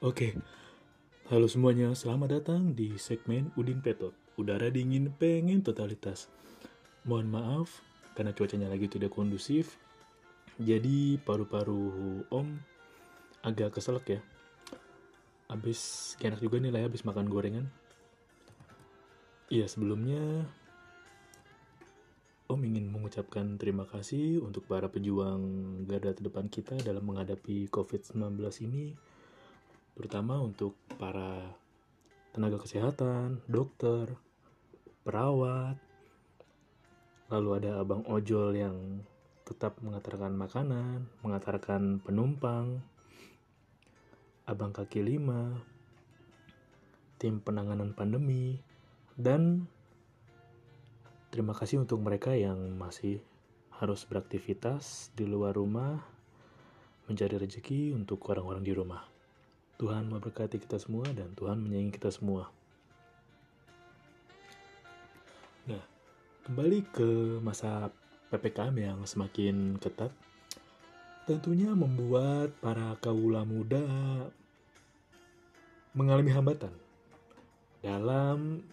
Oke. Halo semuanya, selamat datang di segmen Udin Petot. Udara dingin pengen totalitas. Mohon maaf karena cuacanya lagi tidak kondusif. Jadi paru-paru Om agak keselak ya. Abis enak juga nih lah ya abis makan gorengan. Iya sebelumnya Om ingin mengucapkan terima kasih untuk para pejuang garda terdepan kita dalam menghadapi COVID-19 ini, terutama untuk para tenaga kesehatan, dokter, perawat, lalu ada abang ojol yang tetap mengantarkan makanan, mengantarkan penumpang, abang kaki lima, tim penanganan pandemi, dan Terima kasih untuk mereka yang masih harus beraktivitas di luar rumah, mencari rezeki untuk orang-orang di rumah. Tuhan memberkati kita semua dan Tuhan menyayangi kita semua. Nah, kembali ke masa PPKM yang semakin ketat, tentunya membuat para kaula muda mengalami hambatan dalam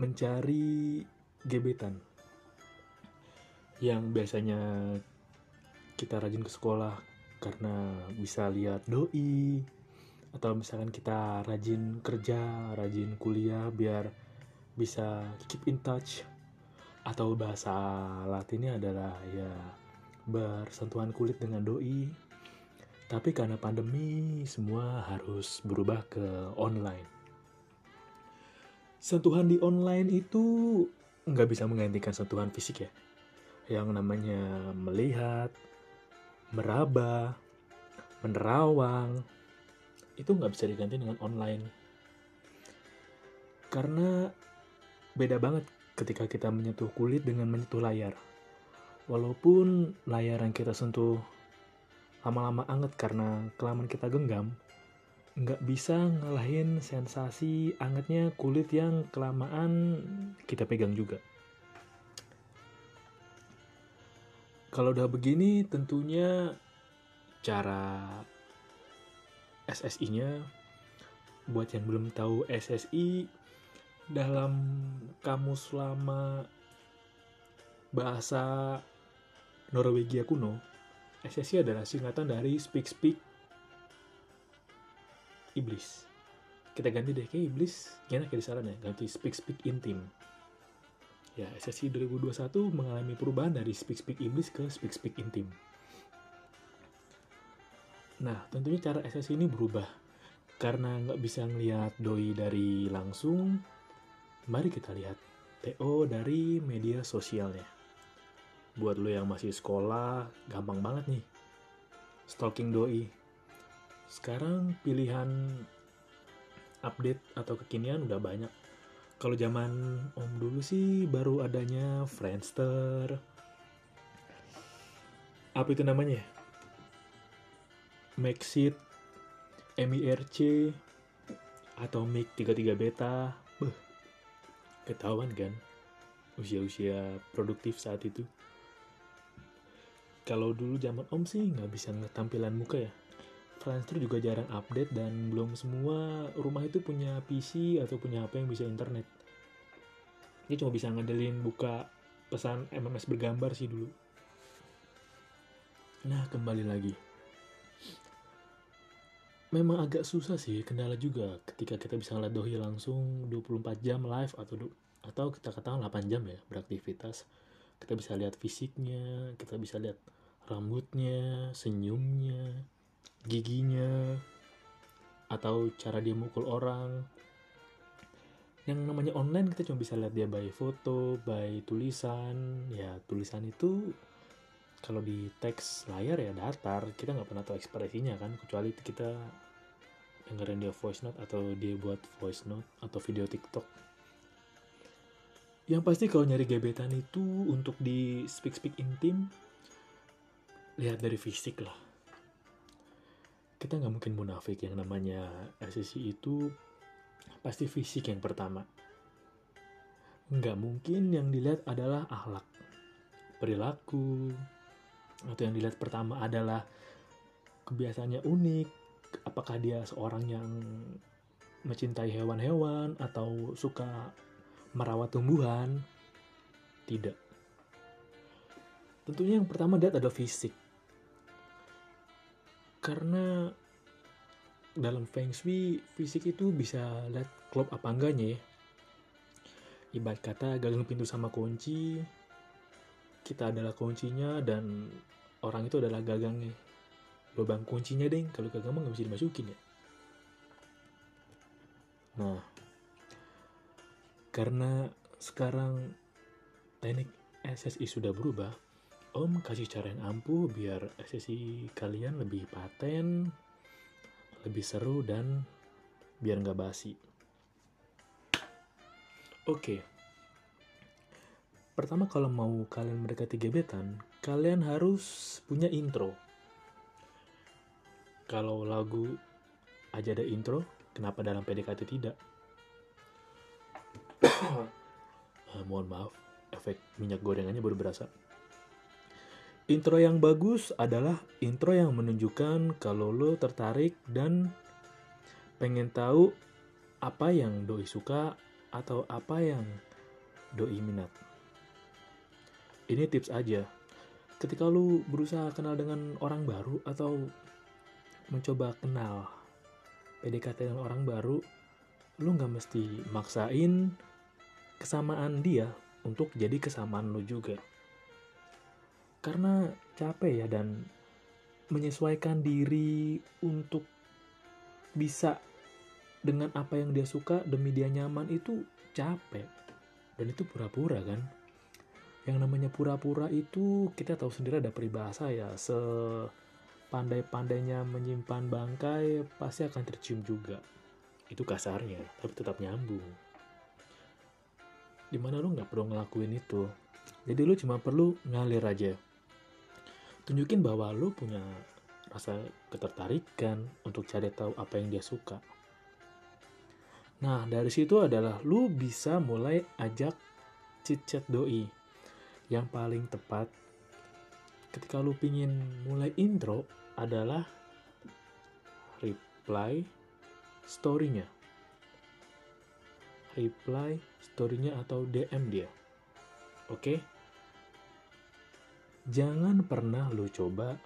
mencari gebetan yang biasanya kita rajin ke sekolah karena bisa lihat doi atau misalkan kita rajin kerja, rajin kuliah biar bisa keep in touch. Atau bahasa latinnya adalah ya bersentuhan kulit dengan doi. Tapi karena pandemi semua harus berubah ke online. Sentuhan di online itu nggak bisa menggantikan sentuhan fisik ya. Yang namanya melihat, meraba, menerawang, itu nggak bisa diganti dengan online. Karena beda banget ketika kita menyentuh kulit dengan menyentuh layar. Walaupun layar yang kita sentuh lama-lama anget karena kelamaan kita genggam, nggak bisa ngalahin sensasi angetnya kulit yang kelamaan kita pegang juga. Kalau udah begini tentunya cara SSI-nya buat yang belum tahu SSI dalam kamus lama bahasa Norwegia kuno SSI adalah singkatan dari Speak Speak iblis. Kita ganti deh kayak iblis. Enak ya di saran ya ganti speak speak intim. Ya SSI 2021 mengalami perubahan dari speak speak iblis ke speak speak intim nah tentunya cara SSI ini berubah. Karena nggak bisa ngelihat doi dari langsung mari kita lihat TO dari media sosialnya. Buat lo yang masih sekolah gampang banget nih stalking doi. Sekarang pilihan update atau kekinian udah banyak. Kalau zaman om dulu sih baru adanya Friendster. Apa itu namanya Maxit MIRC atau MIG 33 beta Beuh, ketahuan kan usia-usia produktif saat itu kalau dulu zaman om sih nggak bisa ngeliat tampilan muka ya Friendster juga jarang update dan belum semua rumah itu punya PC atau punya HP yang bisa internet. Ini cuma bisa ngedelin buka pesan MMS bergambar sih dulu. Nah, kembali lagi. Memang agak susah sih, kendala juga ketika kita bisa ngeliat doi langsung 24 jam live atau atau kita katakan 8 jam ya beraktivitas. Kita bisa lihat fisiknya, kita bisa lihat rambutnya, senyumnya, giginya atau cara dia mukul orang yang namanya online kita cuma bisa lihat dia by foto, by tulisan ya tulisan itu kalau di teks layar ya datar kita nggak pernah tahu ekspresinya kan kecuali kita dengerin dia voice note atau dia buat voice note atau video TikTok. Yang pasti kalau nyari gebetan itu untuk di speak speak intim lihat dari fisik lah. Kita nggak mungkin munafik yang namanya SSI itu pasti fisik yang pertama. Nggak mungkin yang dilihat adalah akhlak perilaku atau yang dilihat pertama adalah kebiasaannya unik apakah dia seorang yang mencintai hewan-hewan atau suka merawat tumbuhan? Tidak. Tentunya yang pertama dia ada fisik. Karena dalam Feng Shui fisik itu bisa lihat klop apa enggaknya ya. Ibarat kata gagang pintu sama kunci kita adalah kuncinya dan orang itu adalah gagangnya lubang kuncinya deh kalau gagang mah nggak bisa dimasukin ya nah karena sekarang teknik SSI sudah berubah Om kasih cara yang ampuh biar SSI kalian lebih paten, lebih seru dan biar nggak basi. Oke. Pertama kalau mau kalian mendekati gebetan, kalian harus punya intro. Kalau lagu aja ada intro, kenapa dalam PDKT tidak? uh, mohon maaf, efek minyak gorengannya baru berasa. Intro yang bagus adalah intro yang menunjukkan kalau lo tertarik dan pengen tahu apa yang doi suka atau apa yang doi minat. Ini tips aja. Ketika lo berusaha kenal dengan orang baru atau mencoba kenal PDKT dengan orang baru, lo nggak mesti maksain kesamaan dia untuk jadi kesamaan lo juga. Karena capek ya dan menyesuaikan diri untuk bisa dengan apa yang dia suka demi dia nyaman itu capek. Dan itu pura-pura kan yang namanya pura-pura itu kita tahu sendiri ada peribahasa ya sepandai-pandainya menyimpan bangkai pasti akan tercium juga itu kasarnya tapi tetap nyambung di mana lu nggak perlu ngelakuin itu jadi lu cuma perlu ngalir aja tunjukin bahwa lu punya rasa ketertarikan untuk cari tahu apa yang dia suka. Nah, dari situ adalah lu bisa mulai ajak chit-chat doi. Yang paling tepat ketika lu pingin mulai intro adalah reply story-nya. Reply story-nya atau DM dia. Oke? Jangan pernah lo coba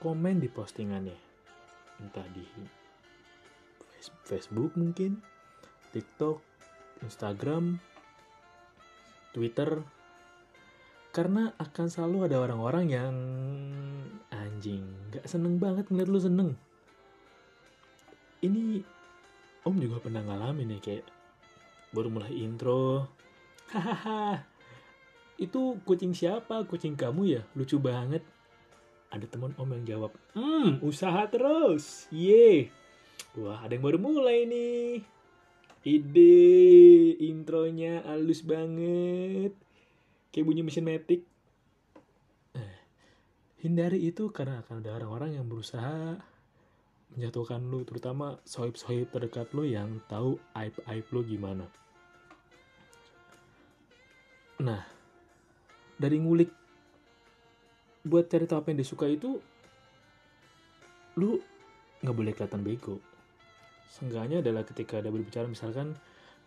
komen di postingannya entah di Facebook mungkin TikTok Instagram Twitter karena akan selalu ada orang-orang yang anjing gak seneng banget ngeliat lu seneng ini om juga pernah ngalamin nih kayak baru mulai intro hahaha itu kucing siapa? Kucing kamu ya? Lucu banget. Ada teman om yang jawab, hmm, usaha terus. Ye. Wah, ada yang baru mulai nih. Ide intronya halus banget. Kayak bunyi mesin metik. Eh, hindari itu karena akan ada orang-orang yang berusaha menjatuhkan lu, terutama sohib-sohib terdekat lu yang tahu aib-aib lu gimana. Nah, dari ngulik buat cari tahu apa yang disuka itu lu nggak boleh kelihatan bego seenggaknya adalah ketika ada berbicara misalkan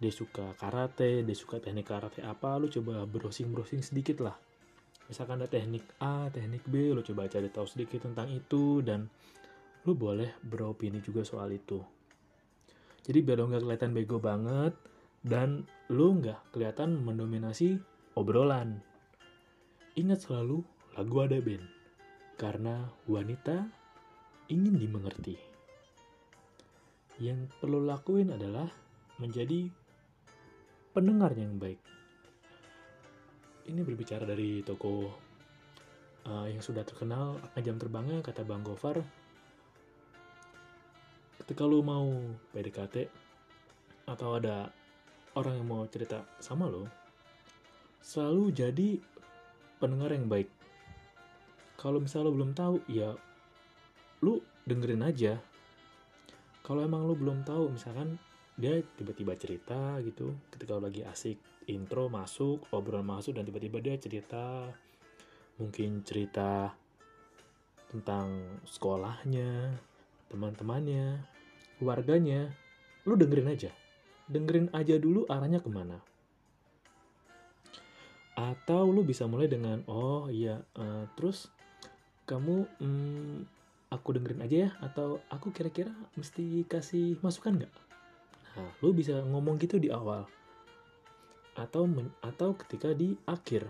dia suka karate, dia suka teknik karate apa, lu coba browsing-browsing sedikit lah. Misalkan ada teknik A, teknik B, lu coba cari tahu sedikit tentang itu dan lu boleh beropini juga soal itu. Jadi biar lu nggak kelihatan bego banget dan lu nggak kelihatan mendominasi obrolan. Ingat selalu lagu ada band, karena wanita ingin dimengerti. Yang perlu lakuin adalah menjadi pendengar yang baik. Ini berbicara dari toko uh, yang sudah terkenal jam terbangnya kata Bang Gofar. Ketika lu mau PDKT atau ada orang yang mau cerita sama lo, selalu jadi pendengar yang baik. Kalau misalnya lo belum tahu, ya lu dengerin aja. Kalau emang lu belum tahu, misalkan dia tiba-tiba cerita gitu, ketika lagi asik intro masuk, obrolan masuk dan tiba-tiba dia cerita, mungkin cerita tentang sekolahnya, teman-temannya, keluarganya, lu dengerin aja. Dengerin aja dulu arahnya ke mana. Atau lu bisa mulai dengan, oh iya, uh, terus kamu, hmm, aku dengerin aja ya, atau aku kira-kira mesti kasih masukan nggak? Nah, lu bisa ngomong gitu di awal. Atau men, atau ketika di akhir.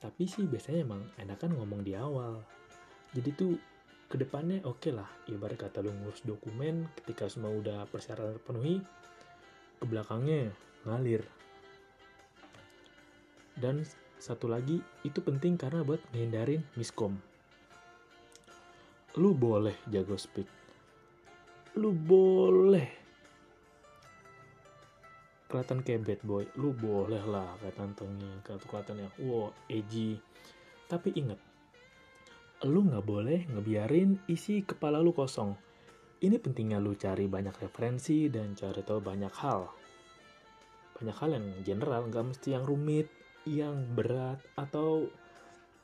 Tapi sih biasanya emang enakan ngomong di awal. Jadi tuh ke depannya oke okay lah ibarat kata lu ngurus dokumen ketika semua udah persyaratan terpenuhi ke belakangnya ngalir dan satu lagi itu penting karena buat menghindarin miskom lu boleh jago speak lu boleh kelihatan kayak bad boy lu boleh lah kayak tantengnya kelihatan yang wow edgy tapi ingat lu nggak boleh ngebiarin isi kepala lu kosong. Ini pentingnya lu cari banyak referensi dan cari tahu banyak hal. Banyak hal yang general, nggak mesti yang rumit, yang berat, atau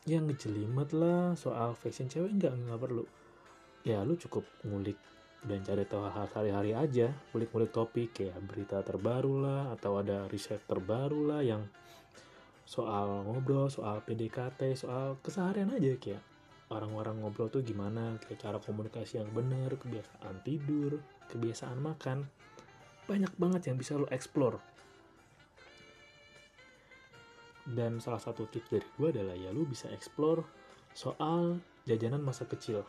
yang ngejelimet lah soal fashion cewek nggak nggak perlu. Ya lu cukup ngulik dan cari tahu hal-hal sehari-hari aja, ngulik-ngulik topik kayak berita terbaru lah, atau ada riset terbaru lah yang soal ngobrol, soal PDKT, soal keseharian aja kayak orang-orang ngobrol tuh gimana, kayak cara komunikasi yang benar, kebiasaan tidur, kebiasaan makan. Banyak banget yang bisa lo explore. Dan salah satu tips dari gue adalah ya lo bisa explore soal jajanan masa kecil.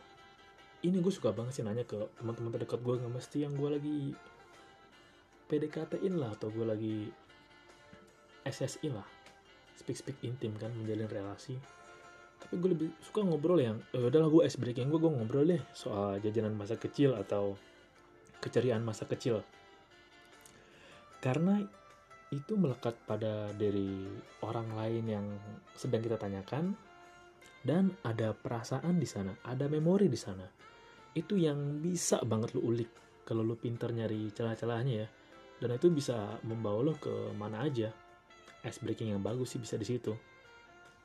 Ini gue suka banget sih nanya ke teman-teman terdekat gue, nggak mesti yang gue lagi PDKT-in lah, atau gue lagi SSI lah. Speak-speak intim kan, menjalin relasi. Tapi gue lebih suka ngobrol yang eh, udahlah gue ice breaking gue gue ngobrol deh soal jajanan masa kecil atau keceriaan masa kecil. Karena itu melekat pada dari orang lain yang sedang kita tanyakan dan ada perasaan di sana ada memori di sana itu yang bisa banget lu ulik kalau lu pinter nyari celah-celahnya ya dan itu bisa membawa lo ke mana aja ice breaking yang bagus sih bisa di situ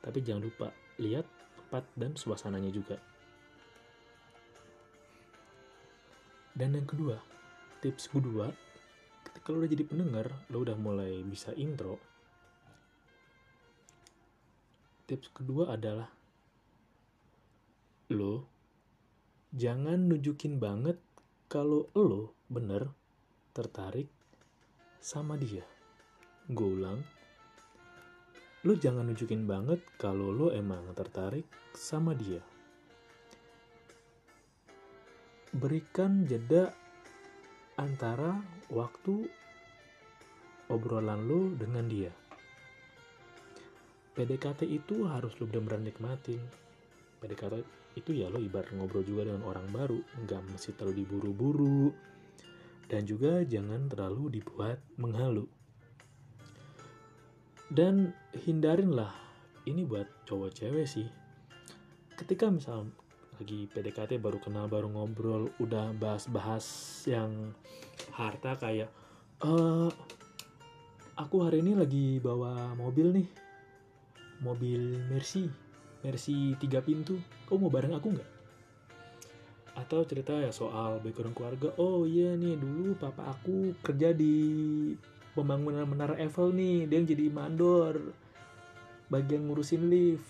tapi jangan lupa lihat tempat dan suasananya juga. Dan yang kedua, tips kedua, ketika lo udah jadi pendengar, lo udah mulai bisa intro. Tips kedua adalah lo jangan nunjukin banget kalau lo bener tertarik sama dia. Gue ulang, lu jangan nunjukin banget kalau lu emang tertarik sama dia. Berikan jeda antara waktu obrolan lu dengan dia. PDKT itu harus lu benar-benar nikmatin. PDKT itu ya lo ibarat ngobrol juga dengan orang baru, nggak mesti terlalu diburu-buru, dan juga jangan terlalu dibuat menghalu. Dan hindarinlah ini buat cowok cewek sih. Ketika misal lagi PDKT baru kenal baru ngobrol udah bahas-bahas yang harta kayak eh aku hari ini lagi bawa mobil nih mobil Mercy Mercy tiga pintu kau mau bareng aku nggak? Atau cerita ya soal background keluarga oh iya nih dulu papa aku kerja di pembangunan menara Eiffel nih dia yang jadi mandor bagian ngurusin lift.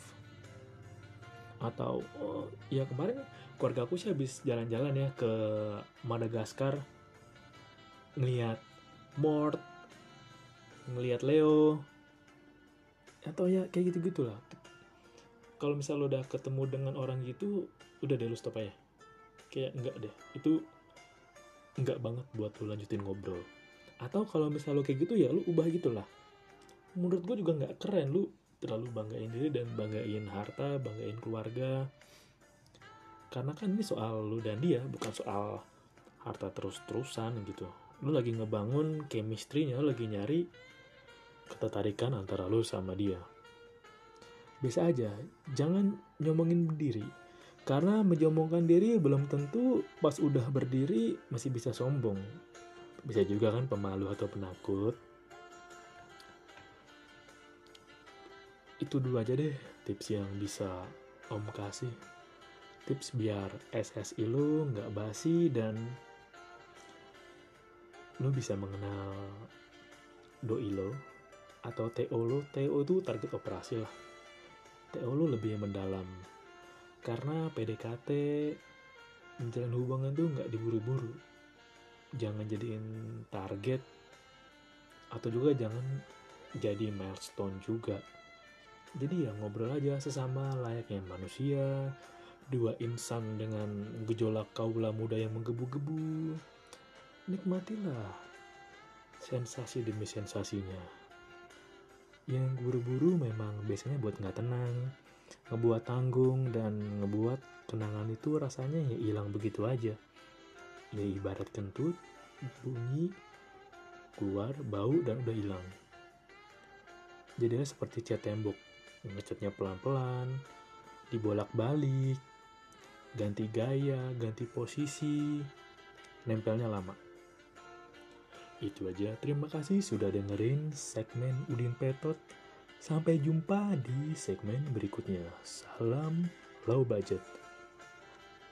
Atau oh, ya kemarin keluarga aku sih habis jalan-jalan ya ke Madagaskar ngelihat Mort ngelihat Leo. Atau ya kayak gitu gitulah kalau misal lo udah ketemu dengan orang gitu udah deh lo stop aja. Kayak enggak deh. Itu enggak banget buat lo lanjutin ngobrol. Atau kalau misal lo kayak gitu ya lu ubah gitulah menurut gue juga nggak keren. Lu terlalu banggain diri dan banggain harta banggain keluarga. Karena kan ini soal lu dan dia bukan soal harta terus-terusan gitu. Lu lagi ngebangun chemistry-nya lu lagi nyari ketertarikan antara lu sama dia bisa aja. Jangan nyomongin diri. Karena menyombongkan diri belum tentu pas udah berdiri masih bisa sombong. Bisa juga kan pemalu atau penakut. Itu dulu aja deh tips yang bisa om kasih. Tips biar SSI lu nggak basi dan lu bisa mengenal doi lo atau TO lo. TO itu target operasi lah TO lo lebih mendalam. Karena PDKT menjalin hubungan tuh nggak diburu-buru. Jangan jadiin target atau juga jangan jadi milestone juga. Jadi ya ngobrol aja sesama layaknya manusia dua insan dengan gejolak kaula muda yang menggebu-gebu. Nikmatilah sensasi demi sensasinya yang buru-buru memang biasanya buat nggak tenang ngebuat tanggung dan ngebuat kenangan itu rasanya ya hilang begitu aja. Ya ibarat kentut bunyi keluar bau dan udah hilang. Jadinya seperti cat tembok ngecatnya pelan-pelan dibolak-balik ganti gaya ganti posisi nempelnya lama itu aja. Terima kasih sudah dengerin segmen Udin Petot. Sampai jumpa di segmen berikutnya. Salam low budget.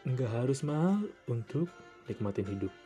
Nggak harus mahal untuk nikmatin hidup